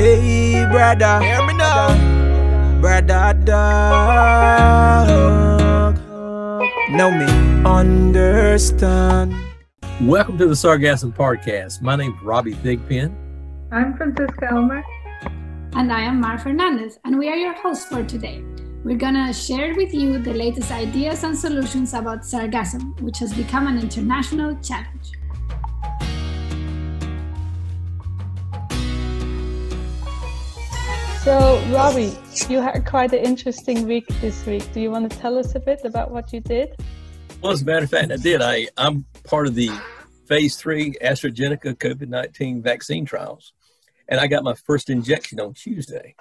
Hey, brother. Hear me now. Brother dog. Know me, understand. Welcome to the Sargassum Podcast. My name's Robbie Thigpen. I'm Francisca Elmer. And I am Mar Fernandez, and we are your hosts for today. We're gonna share with you the latest ideas and solutions about sargassum, which has become an international challenge. So, Robbie, you had quite an interesting week this week. Do you want to tell us a bit about what you did? Well, as a matter of fact, I did. I, I'm part of the phase three AstraZeneca COVID 19 vaccine trials, and I got my first injection on Tuesday.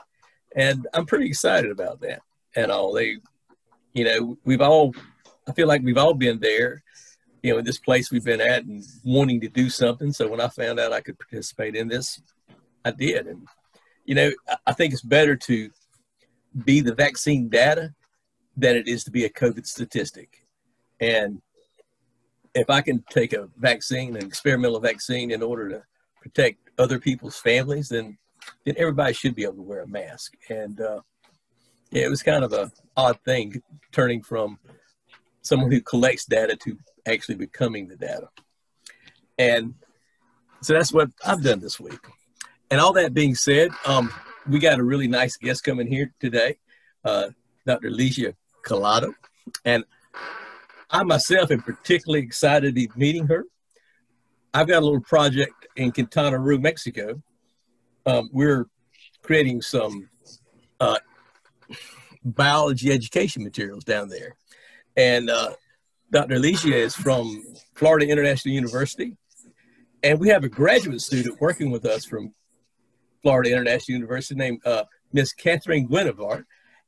And I'm pretty excited about that and all. They, you know, we've all, I feel like we've all been there, you know, in this place we've been at and wanting to do something. So when I found out I could participate in this, I did. And you know, I think it's better to be the vaccine data than it is to be a COVID statistic. And if I can take a vaccine, an experimental vaccine, in order to protect other people's families, then then everybody should be able to wear a mask. And uh, yeah, it was kind of a odd thing turning from someone who collects data to actually becoming the data. And so that's what I've done this week. And all that being said, um, we got a really nice guest coming here today, uh, Dr. Ligia Collado. And I myself am particularly excited to be meeting her. I've got a little project in Quintana Roo, Mexico. Um, we're creating some uh, biology education materials down there. And uh, Dr. Ligia is from Florida International University. And we have a graduate student working with us from Florida International University named uh, Miss Catherine Guinevere.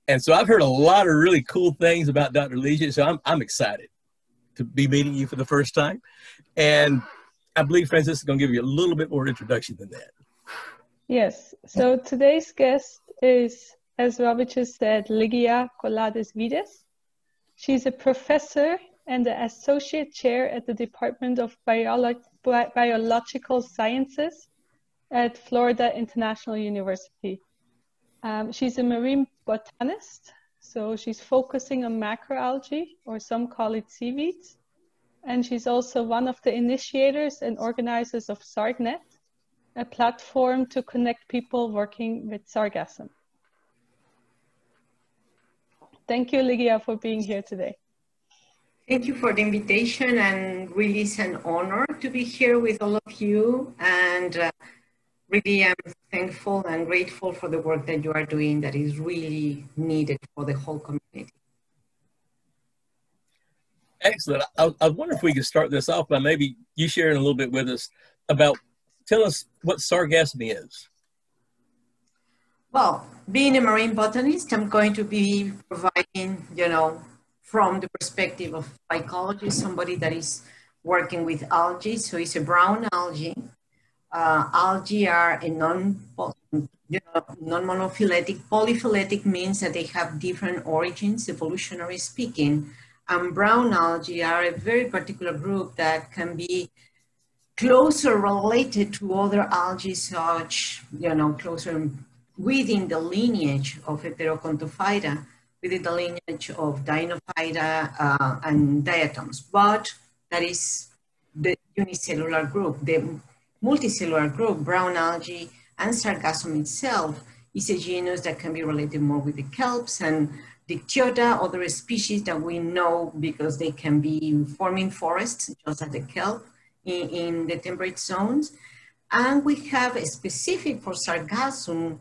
And so I've heard a lot of really cool things about Dr. Ligia. So I'm, I'm excited to be meeting you for the first time. And I believe Francis is going to give you a little bit more introduction than that. Yes. So today's guest is, as Robert just said, Ligia Collado-Vides. She's a professor and the associate chair at the Department of Biolo- Bi- Biological Sciences at Florida International University. Um, she's a marine botanist, so she's focusing on macroalgae, or some call it seaweeds. And she's also one of the initiators and organizers of SargNet, a platform to connect people working with sargassum. Thank you, Ligia, for being here today. Thank you for the invitation, and really it's an honor to be here with all of you. And uh, really am thankful and grateful for the work that you are doing that is really needed for the whole community. Excellent. I, I wonder if we could start this off by maybe you sharing a little bit with us about, tell us what sargassum is. Well, being a marine botanist, I'm going to be providing, you know, from the perspective of phycology, somebody that is working with algae. So it's a brown algae uh, algae are a non, you know, non-monophyletic. Polyphyletic means that they have different origins, evolutionary speaking. And brown algae are a very particular group that can be closer related to other algae such, you know, closer within the lineage of Heterokontophyta, within the lineage of Dinophyta uh, and diatoms. But that is the unicellular group. The multicellular group, brown algae, and sargassum itself is a genus that can be related more with the kelps and Dictyota, other species that we know because they can be forming forests, just like the kelp in, in the temperate zones. And we have a specific for sargassum,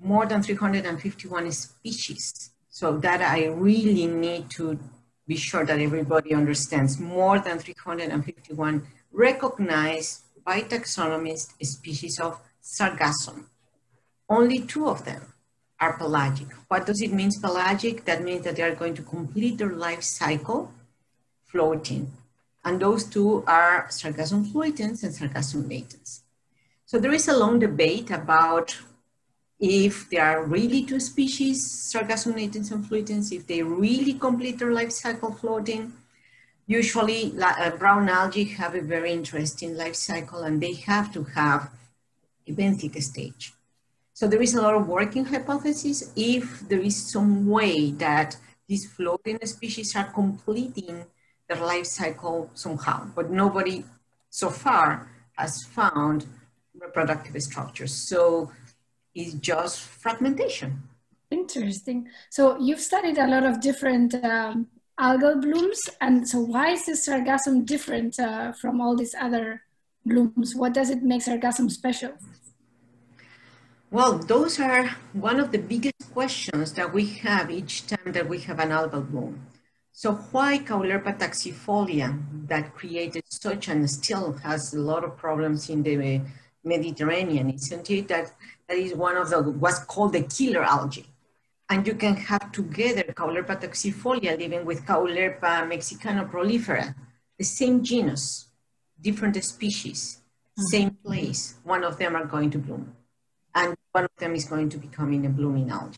more than 351 species. So that I really need to be sure that everybody understands. More than 351 recognized by taxonomists species of sargassum. Only two of them are pelagic. What does it mean pelagic? That means that they are going to complete their life cycle floating. And those two are Sargassum fluitans and Sargassum natans. So there is a long debate about if there are really two species, Sargassum natans and fluitans, if they really complete their life cycle floating, Usually uh, brown algae have a very interesting life cycle and they have to have a benthic stage. So there is a lot of working hypotheses if there is some way that these floating species are completing their life cycle somehow, but nobody so far has found reproductive structures. So it's just fragmentation. Interesting. So you've studied a lot of different um, algal blooms, and so why is this sargassum different uh, from all these other blooms? What does it make sargassum special? Well, those are one of the biggest questions that we have each time that we have an algal bloom. So why Caulerpa taxifolia that created such and still has a lot of problems in the Mediterranean, isn't it? That, that is one of the, what's called the killer algae. And you can have together Caulerpa taxifolia living with Caulerpa mexicana prolifera, the same genus, different species, mm-hmm. same place. One of them are going to bloom. And one of them is going to become in a blooming algae.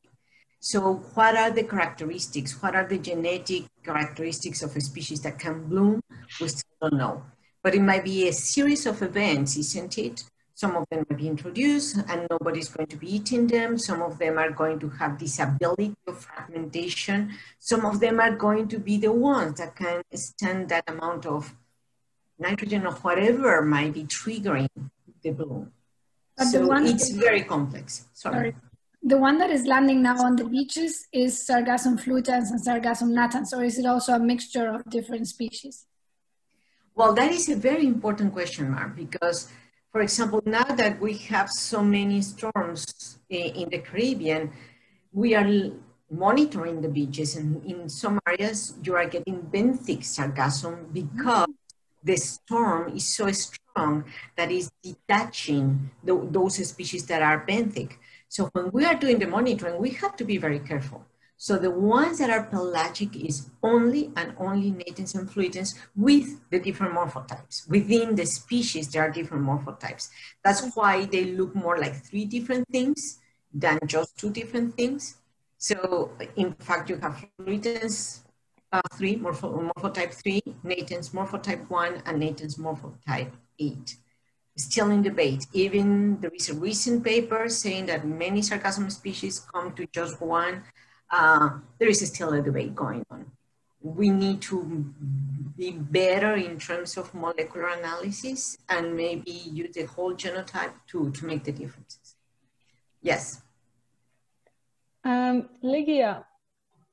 So what are the characteristics? What are the genetic characteristics of a species that can bloom? We still don't know. But it might be a series of events, isn't it? Some of them might be introduced and nobody's going to be eating them. Some of them are going to have this ability of fragmentation. Some of them are going to be the ones that can stand that amount of nitrogen or whatever might be triggering the bloom. But so it's very complex. Sorry. Sorry. The one that is landing now on the beaches is Sargassum fluitans and Sargassum natans, or is it also a mixture of different species? Well, that is a very important question, Mark, because, for example, now that we have so many storms eh, in the Caribbean, we are monitoring the beaches, and in some areas you are getting benthic sargassum because the storm is so strong that is detaching the, those species that are benthic. So when we are doing the monitoring, we have to be very careful. So the ones that are pelagic is only and only natans and fluitans with the different morphotypes. Within the species, there are different morphotypes. That's why they look more like three different things than just two different things. So in fact, you have fluitans uh, 3, morpho, morphotype 3, natans morphotype 1, and natans morphotype 8 still in debate. Even there is a recent paper saying that many sargassum species come to just one. Uh, there is still a debate going on. We need to be better in terms of molecular analysis and maybe use the whole genotype to, to make the differences. Yes. Um, Ligia,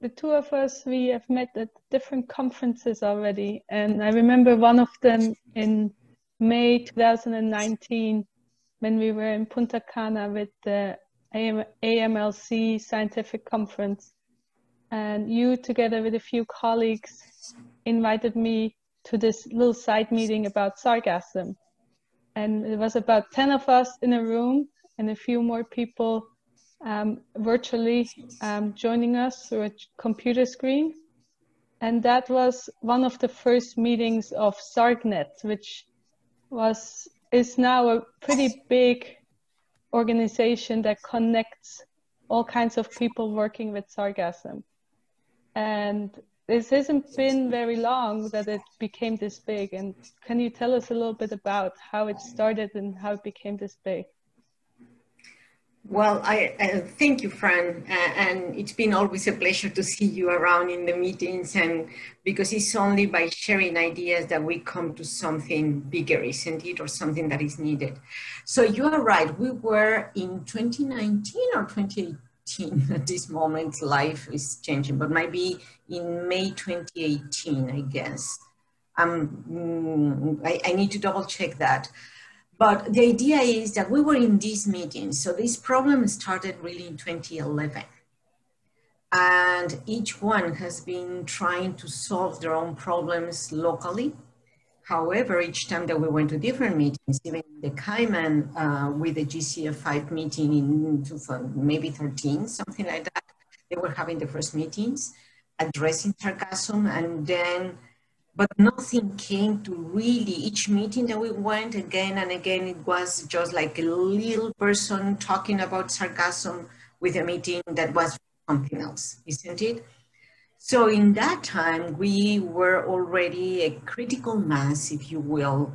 the two of us, we have met at different conferences already. And I remember one of them in May 2019 when we were in Punta Cana with the AM, AMLC scientific conference. And you, together with a few colleagues, invited me to this little side meeting about sargassum. And it was about 10 of us in a room and a few more people um, virtually um, joining us through a computer screen. And that was one of the first meetings of SARGNet, which was is now a pretty big organization that connects all kinds of people working with sargassum. And this hasn't been very long that it became this big. And can you tell us a little bit about how it started and how it became this big? Well, I uh, thank you, Fran, uh, and it's been always a pleasure to see you around in the meetings, and because it's only by sharing ideas that we come to something bigger, isn't it, or something that is needed. So you are right. We were in 2019 or 2018 at this moment. Life is changing, but maybe in May 2018, I guess. Um, mm, I, I need to double check that. But the idea is that we were in these meetings. So this problem started really in 2011. And each one has been trying to solve their own problems locally. However, each time that we went to different meetings, even the Cayman uh, with the GCFI meeting in maybe 13, something like that, they were having the first meetings addressing sargassum and then but nothing came to really. Each meeting that we went again and again it was just like a little person talking about sargassum with a meeting that was something else isn't it? So in that time we were already a critical mass if you will.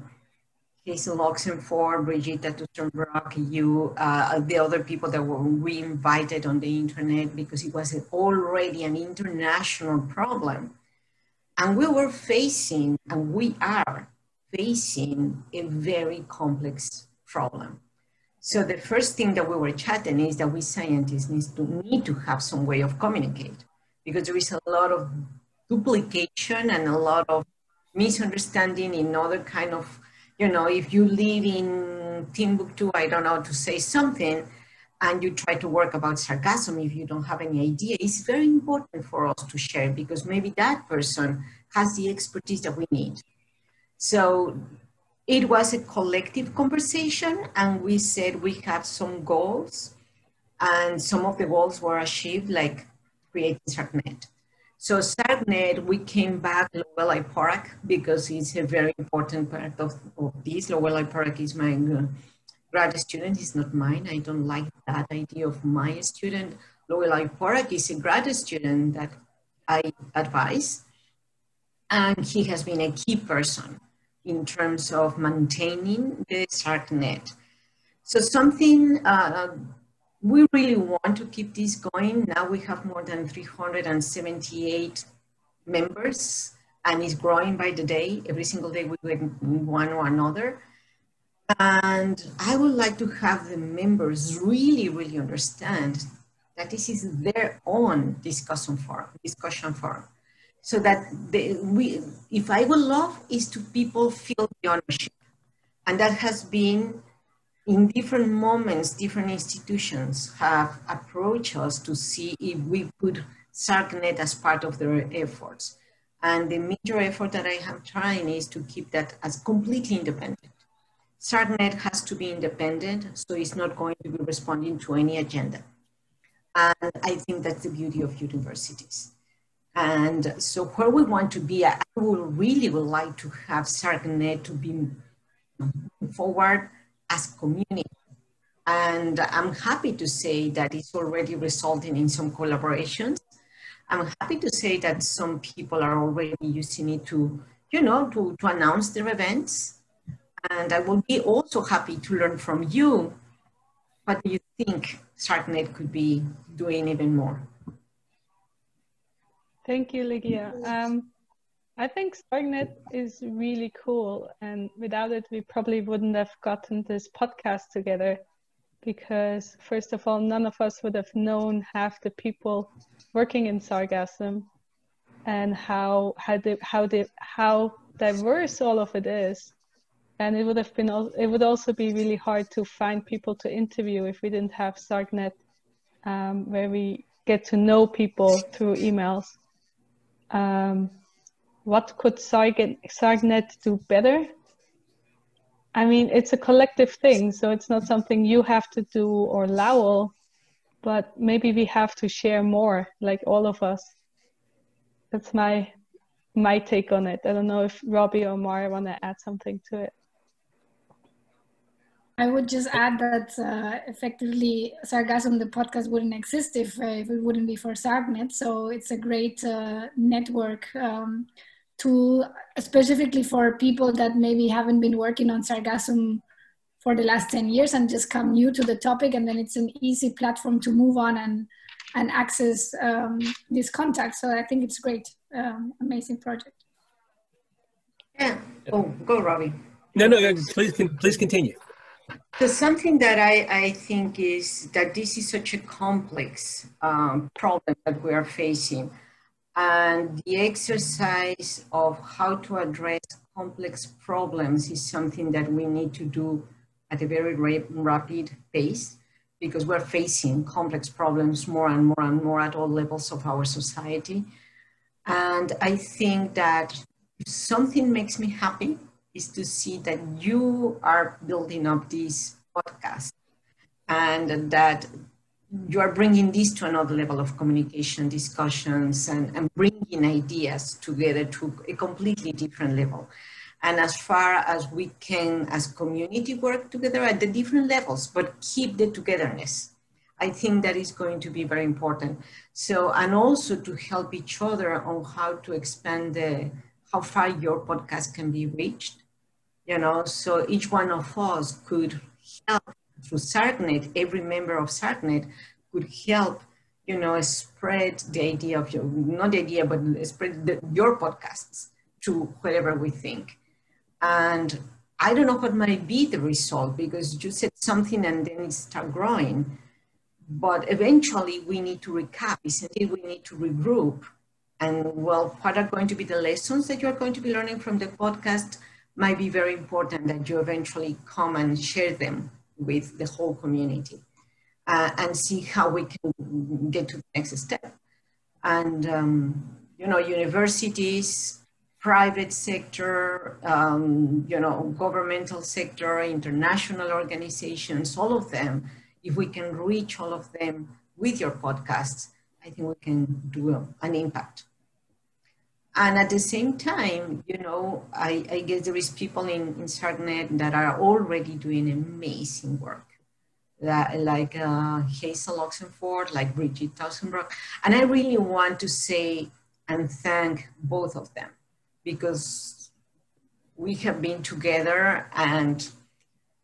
Hazel Oxenford, Brigitta Tussenbroek, you, uh, the other people that were we invited on the internet because it was already an international problem. And we were facing, and we are facing a very complex problem. So the first thing that we were chatting is that we scientists need to, need to have some way of communicate because there is a lot of duplication and a lot of misunderstanding in other kind of, you know, if you live in Timbuktu, I don't know, to say something, and you try to work about sargassum if you don't have any idea, it's very important for us to share because maybe that person has the expertise that we need. So it was a collective conversation and we said we have some goals and some of the goals were achieved like creating SargNet. So SargNet, we came back to Lowell IPORAC because it's a very important part of, of this. Lowell IPORAC is my uh, student, it's not mine. I don't like that idea of my student. Lowell IPORAC is a graduate student that I advise and he has been a key person in terms of maintaining the SargNet. So something uh, we really want to keep this going. Now we have more than 378 members and it's growing by the day. Every single day we get one or another. And I would like to have the members really, really understand that this is their own discussion forum, discussion forum. So that they, we, if I would love is to people feel the ownership. And that has been in different moments, different institutions have approached us to see if we could SargNet as part of their efforts. And the major effort that I am trying is to keep that as completely independent. SargNet has to be independent, so it's not going to be responding to any agenda. And I think that's the beauty of universities. And so where we want to be, I would really would like to have SargNet to be forward as community. And I'm happy to say that it's already resulting in some collaborations. I'm happy to say that some people are already using it to, you know, to, to announce their events. And I will be also happy to learn from you. What do you think SargNet could be doing even more? Thank you, Ligia. Um, I think SargNet is really cool. And without it, we probably wouldn't have gotten this podcast together because, first of all, none of us would have known half the people working in Sargassum and how how the, how the, how diverse all of it is. And it would have been it would also be really hard to find people to interview if we didn't have sargnet um, where we get to know people through emails. Um, what could Sargnet do better? I mean, it's a collective thing, so it's not something you have to do or Lowell, but maybe we have to share more, like all of us. That's my my take on it. I don't know if Robbie or Mara want to add something to it. I would just add that uh, effectively Sargassum, the podcast, wouldn't exist if, uh, if it wouldn't be for SargNet. So it's a great uh, network um, tool specifically for people that maybe haven't been working on sargassum for the last 10 years and just come new to the topic. And then it's an easy platform to move on and and access um, this contact. So i think it's great um, amazing project. Yeah. Oh go robbie. No no please please continue so something that I, I think is that this is such a complex um, problem that we are facing and the exercise of how to address complex problems is something that we need to do at a very rapid pace because we're facing complex problems more and more and more at all levels of our society. And I think that if something makes me happy is to see that you are building up this podcast and that you are bringing this to another level of communication, discussions, and, and bringing ideas together to a completely different level. And as far as we can, as community, work together at the different levels, but keep the togetherness. I think that is going to be very important. So, and also to help each other on how to expand the, how far your podcast can be reached you know, so each one of us could help through SargNet, every member of SargNet could help, you know, spread the idea of your, not the idea, but spread the, your podcasts to whatever we think. And I don't know what might be the result because you said something and then it start growing. But eventually we need to recap, isn't it? We need to regroup. And well, what are going to be the lessons that you're going to be learning from the podcast might be very important that you eventually come and share them with the whole community uh, and see how we can get to the next step. And, um, you know, universities, private sector, um, you know, governmental sector, international organizations, all of them, if we can reach all of them with your podcasts, I think we can do an impact. And at the same time, you know, I, I guess there is people in, in SargNet that are already doing amazing work. That, like uh, Hazel Oxenford, like Bridget Tussenbroek. And I really want to say and thank both of them because we have been together and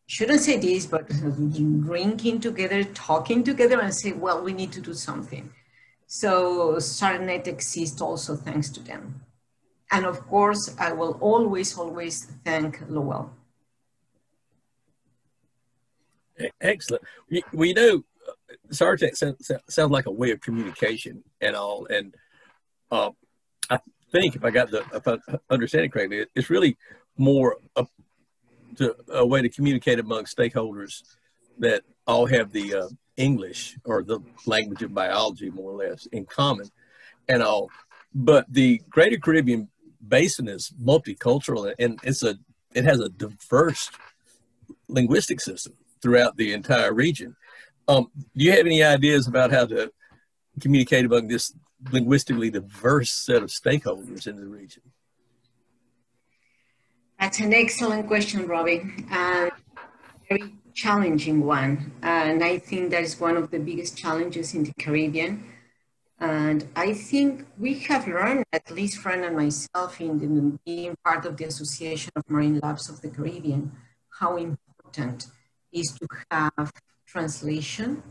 shouldn't say this, but drinking together, talking together and say, well, we need to do something. So SargNet exists also thanks to them. And of course, I will always, always thank Lowell. Excellent. We, we know uh, sounds, sounds like a way of communication and all. And uh, I think if I got the, if I understand it correctly, it's really more a, to, a way to communicate among stakeholders that all have the uh, English or the language of biology more or less in common and all. But the Greater Caribbean Basin is multicultural and it's a it has a diverse linguistic system throughout the entire region. Um, do you have any ideas about how to communicate among this linguistically diverse set of stakeholders in the region? That's an excellent question, Robbie. Um, very challenging one. And I think that is one of the biggest challenges in the Caribbean. And I think we have learned, at least Fran and myself, in the, being part of the Association of Marine Labs of the Caribbean, how important is to have translation.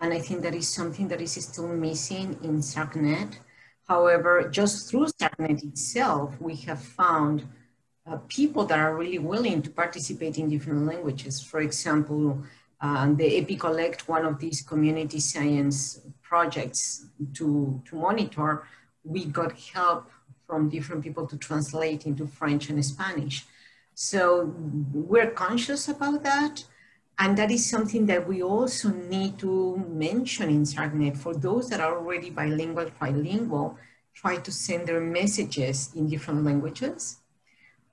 And I think that is something that is still missing in SargNet. However, just through SargNet itself, we have found uh, people that are really willing to participate in different languages. For example, uh, the EpiCollect, one of these community science projects to, to monitor, we got help from different people to translate into French and Spanish. So we're conscious about that. And that is something that we also need to mention in SargNet for those that are already bilingual, trilingual, try to send their messages in different languages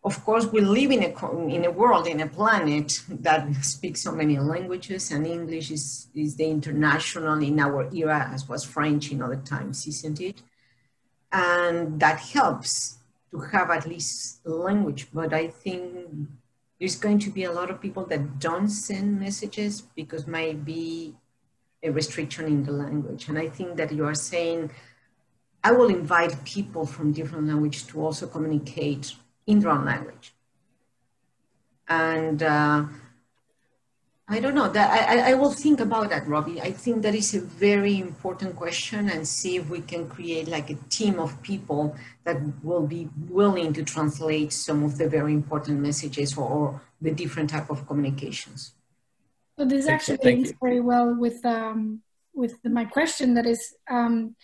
of course, we live in a, in a world, in a planet that speaks so many languages, and English is, is the international in our era, as was French in other times, isn't it? And that helps to have at least language. But I think there's going to be a lot of people that don't send messages because might be a restriction in the language. And I think that you are saying, I will invite people from different languages to also communicate in their language. And uh, I don't know that I, I will think about that, Robbie. I think that is a very important question and see if we can create like a team of people that will be willing to translate some of the very important messages or, or the different type of communications. So this actually links very well with um, with the, my question. That is, um,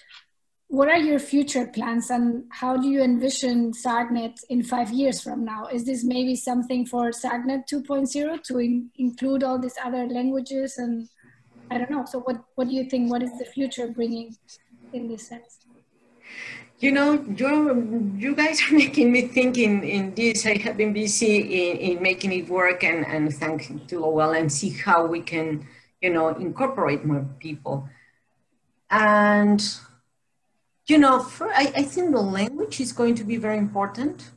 what are your future plans and how do you envision SargNet in five years from now? Is this maybe something for SargNet 2.0 to in include all these other languages? And I don't know. So what, what do you think? What is the future bringing in this sense? You know, you you guys are making me think in, in this. I have been busy in, in making it work and, and thank to Lowell and see how we can, you know, incorporate more people. And you know, for, I, I, think the language is going to be very important,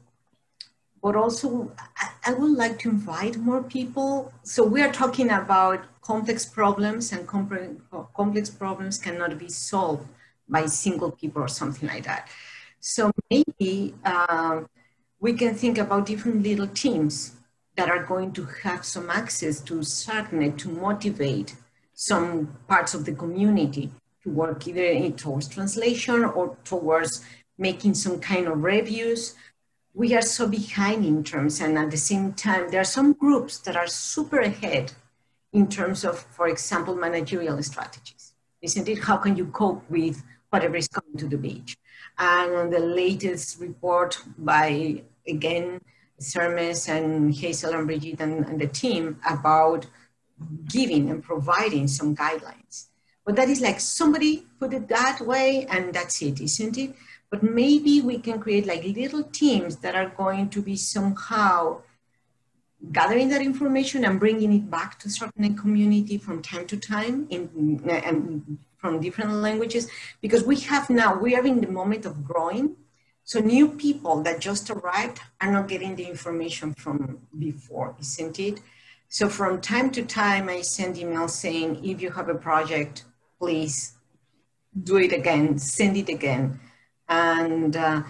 but also I, I, would like to invite more people. So we are talking about complex problems and complex problems cannot be solved by single people or something like that. So maybe um, we can think about different little teams that are going to have some access to SargNet to motivate some parts of the community to work either in, towards translation or towards making some kind of reviews. We are so behind in terms, and at the same time, there are some groups that are super ahead in terms of, for example, managerial strategies. Isn't it? How can you cope with whatever is coming to the beach? And on the latest report by, again, Sermes and Hazel and Brigitte and, and the team about giving and providing some guidelines. But that is like somebody put it that way and that's it, isn't it? But maybe we can create like little teams that are going to be somehow gathering that information and bringing it back to certain community from time to time in, in, from different languages. Because we have now we are in the moment of growing. So new people that just arrived are not getting the information from before isn't it? So from time to time i send emails saying if you have a project please do it again send it again and uh,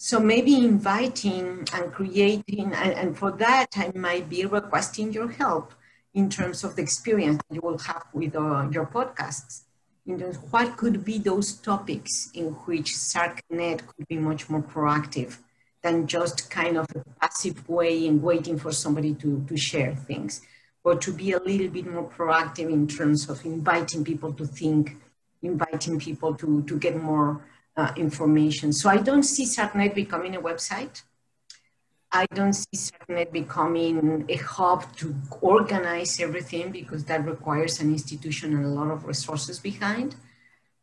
so maybe inviting and creating, and, and, for that, I might be requesting your help in terms of the experience you will have with uh, your podcasts. Terms of what could be those topics in which SargNet could be much more proactive than just kind of a passive way in waiting for somebody to, to share things, but to be a little bit more proactive in terms of inviting people to think, inviting people to, to get more uh, information. So I don't see SargNet becoming a website. I don't see SargNet becoming a hub to organize everything because that requires an institution and a lot of resources behind.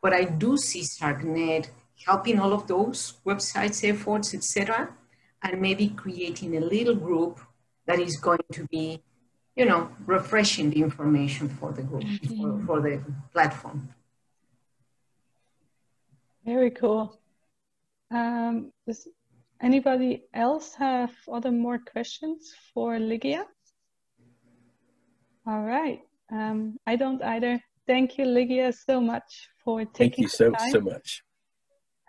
But I do see SargNet helping all of those websites, efforts, etc., and maybe creating a little group that is going to be, you know, refreshing the information for the group, for, for the platform. Very cool. Um, does anybody else have other more questions for Ligia? All right. Um, I don't either. Thank you, Ligia, so much for taking Thank you so, time. so much.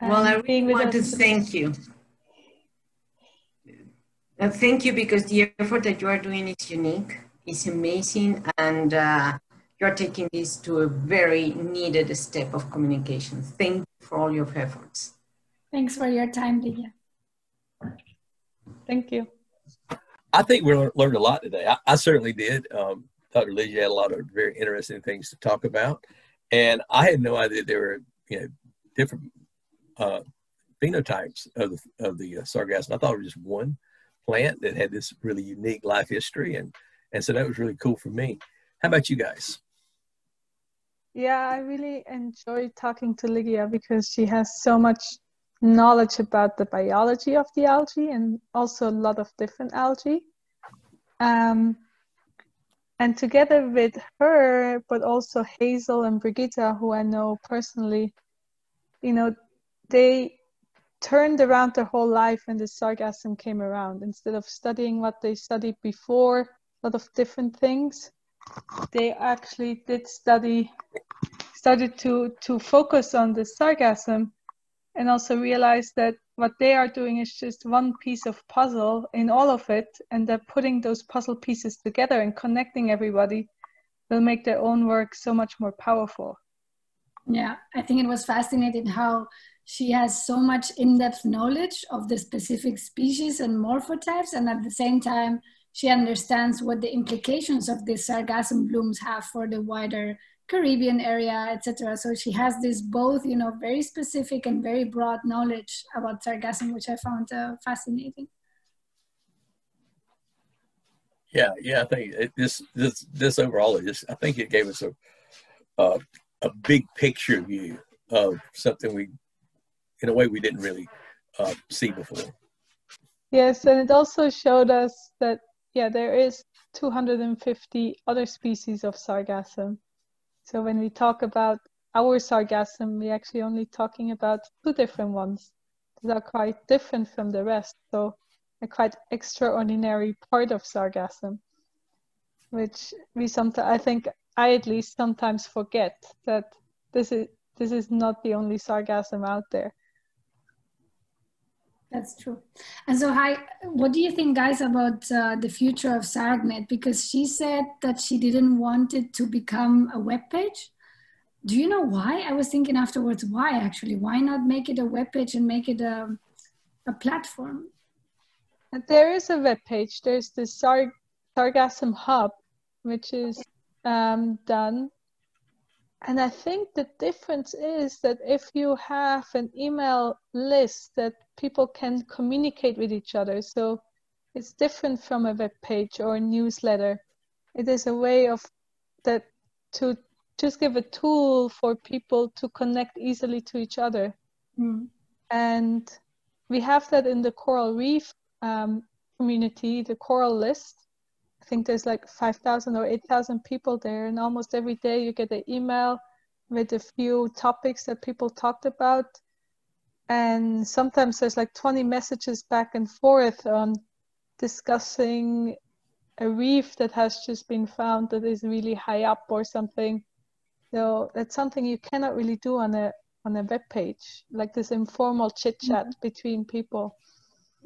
Well, I really want to thank you. Uh, thank you because the effort that you are doing is unique, it's amazing, and uh, you're taking this to a very needed step of communication. Thank you for all your efforts. Thanks for your time, Lydia. Thank you. I think we learned a lot today. I, I certainly did. Um, Dr. Lydia had a lot of very interesting things to talk about. And I had no idea there were, you know, different uh, phenotypes of the, of the uh, sargassum. I thought it was just one plant that had this really unique life history. And, and so that was really cool for me. How about you guys? Yeah, I really enjoy talking to Ligia because she has so much knowledge about the biology of the algae and also a lot of different algae. Um, and together with her, but also Hazel and Brigitta, who I know personally, you know, they turned around their whole life when the sargassum came around. Instead of studying what they studied before, lot of different things, they actually did study started to to focus on the sargassum and also realize that what they are doing is just one piece of puzzle in all of it and that putting those puzzle pieces together and connecting everybody will make their own work so much more powerful. Yeah i think it was fascinating how she has so much in-depth knowledge of the specific species and morphotypes and at the same time she understands what the implications of these sargassum blooms have for the wider Caribbean area, etc. So she has this both, you know, very specific and very broad knowledge about sargassum, which I found uh, fascinating. Yeah, yeah, I think it, this this this overall is I think it gave us a uh, a big picture view of something we, in a way, we didn't really uh, see before. Yes, and it also showed us that yeah, there is 250 other species of sargassum. So when we talk about our sargassum, we're actually only talking about two different ones that are quite different from the rest. So a quite extraordinary part of sargassum, which we sometimes, I think I at least sometimes forget that this is this is not the only sargassum out there. That's true. And so, hi, what do you think, guys, about uh, the future of SARGNet? Because she said that she didn't want it to become a web page. Do you know why? I was thinking afterwards, why actually? Why not make it a web page and make it a, a platform? There is a web page. There's the Sar- Sargassum Hub, which is um, done. And I think the difference is that if you have an email list that people can communicate with each other, so it's different from a web page or a newsletter. It is a way of that to just give a tool for people to connect easily to each other. Mm. And we have that in the coral reef um, community, the coral list. I think there's like 5,000 or 8,000 people there, and almost every day you get an email with a few topics that people talked about. And sometimes there's like 20 messages back and forth on discussing a reef that has just been found that is really high up or something. So that's something you cannot really do on a on a web page, like this informal chit chat mm-hmm. between people.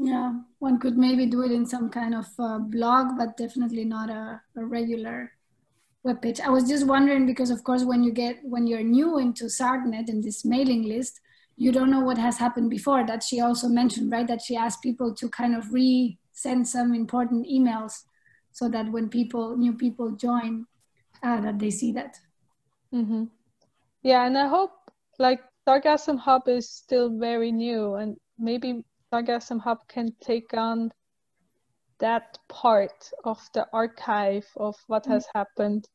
Yeah, one could maybe do it in some kind of uh, blog, but definitely not a, a regular web page. I was just wondering because, of course, when you get when you're new into SARGNet and this mailing list, you don't know what has happened before. That she also mentioned, right? That she asked people to kind of re-send some important emails so that when people new people join, uh, that they see that. Mm-hmm. Yeah, and I hope like Sargassum Hub is still very new, and maybe Sargassum Hub can take on that part of the archive of what has mm. happened,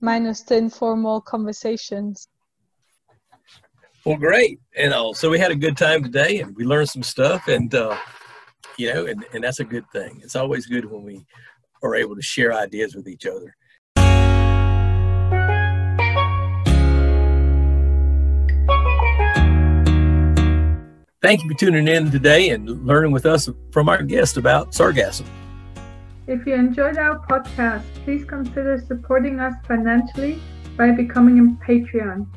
minus the informal conversations. Well, great. And uh, so we had a good time today and we learned some stuff and, uh, you know, and, and that's a good thing. It's always good when we are able to share ideas with each other. Thank you for tuning in today and learning with us from our guest about sargassum. If you enjoyed our podcast, please consider supporting us financially by becoming a Patreon.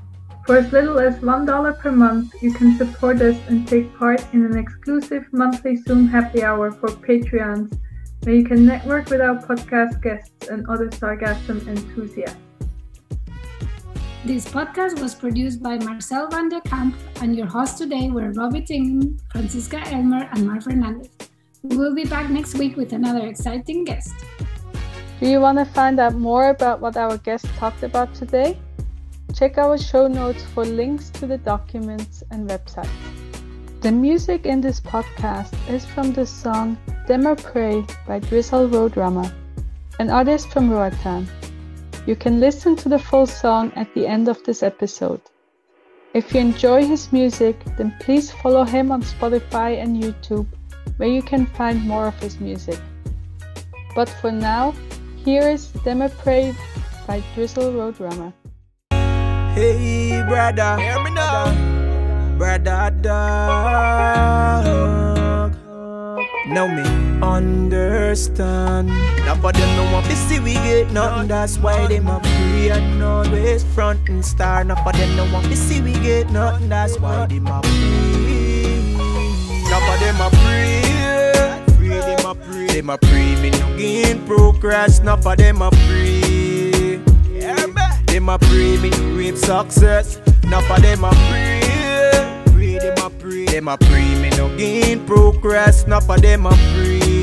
For as little as $1 per month, you can support us and take part in an exclusive monthly Zoom happy hour for Patreons, where you can network with our podcast guests and other sargassum enthusiasts. This podcast was produced by Marcel van der Kamp, and your hosts today were Robbie Tingham, Francisca Elmer, and Mar Fernandez. We will be back next week with another exciting guest. Do you want to find out more about what our guest talked about today? Check our show notes for links to the documents and websites. The music in this podcast is from the song Demo Pray by Drizzle Roadrunner, an artist from Roatan. You can listen to the full song at the end of this episode. If you enjoy his music, then please follow him on Spotify and YouTube, where you can find more of his music. But for now, here is Demo Pray by Drizzle Roadrunner. Hey, brother, hear me now. Brother, dog. Now me understand. Now for them want see we get nothing. That's why them a pray and always front and star. Now for them no want to see we get nothing. That's why them a pray. Now for them a pray. Pray them a pray. Them a pray me no gain progress. Now for them a pray. Them a pray me no reap success. Now for them a pray. Pray them a pray. Them a pray me no gain progress. Now for them a pray.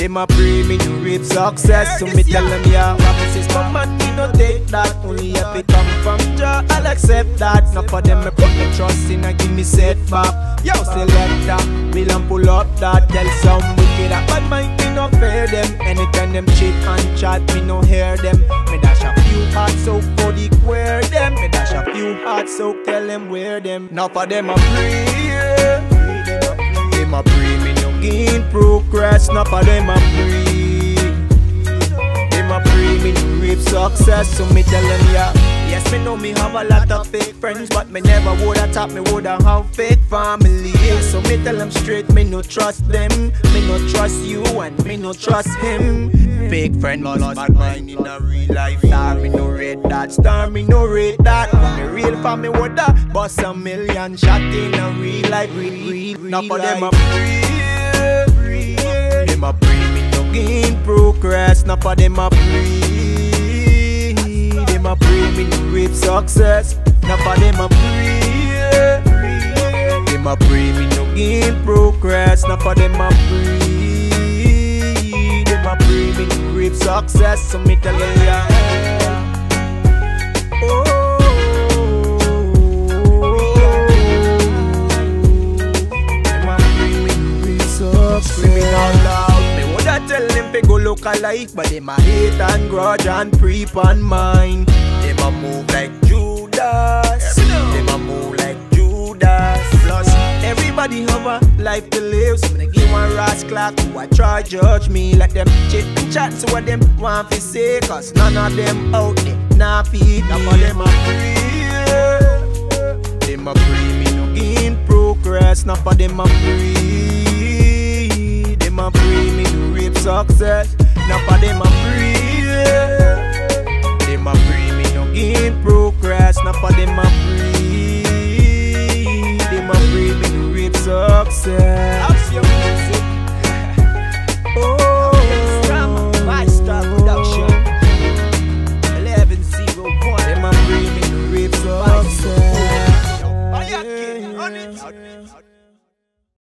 Them a pray me to reap success. So me tell them yeah, promises come and me no take that. Only if it come from Jah, I'll accept that. Not for them me put my trust in and give me setback. Yo selector, me and pull up that. Tell some wicked that bad mind me no fear them. Anytime them cheat and chat, me no hear them. Me dash a few hard so for the queer them. Me dash a few hard so tell them where them. Not for them a pray. Them a pray me gain progress. Not for them a pray. Them a pray me reap success. So me tell them yeah. Yes, me know me have a lot of fake friends, but me never woulda thought me woulda have fake family. So me tell them straight, me no trust them, me no trust you, and me no trust him. fake friend lost bad mind in a real life. Star me no rate that, star me no rate that. Me real for me that, bust a million shot in a real life. Real, real, real Now for them a free, them a free me no gain progress. Now for them a free, them a free me no reap success. Now for them a free, them a free me no gain progress. Now for them a free them a pray me to reap success. So me tell you, yeah. Oh, out loud, me woulda tell them fi go look alike, but them a hate and grudge and creep on mine. Them a move like Judas. Them a move like Judas. Plus, everybody have a life to live. So me give one ras clock who I try judge me. Let them chit and chat to what them want to say. Cause none of them out there nah feed me. Now them a free. Them a free me no gain progress. Now for them a free. A free me no rape success. Now for them a free. Them a free me no gain progress. Now for them a free. Them a free me no rape success.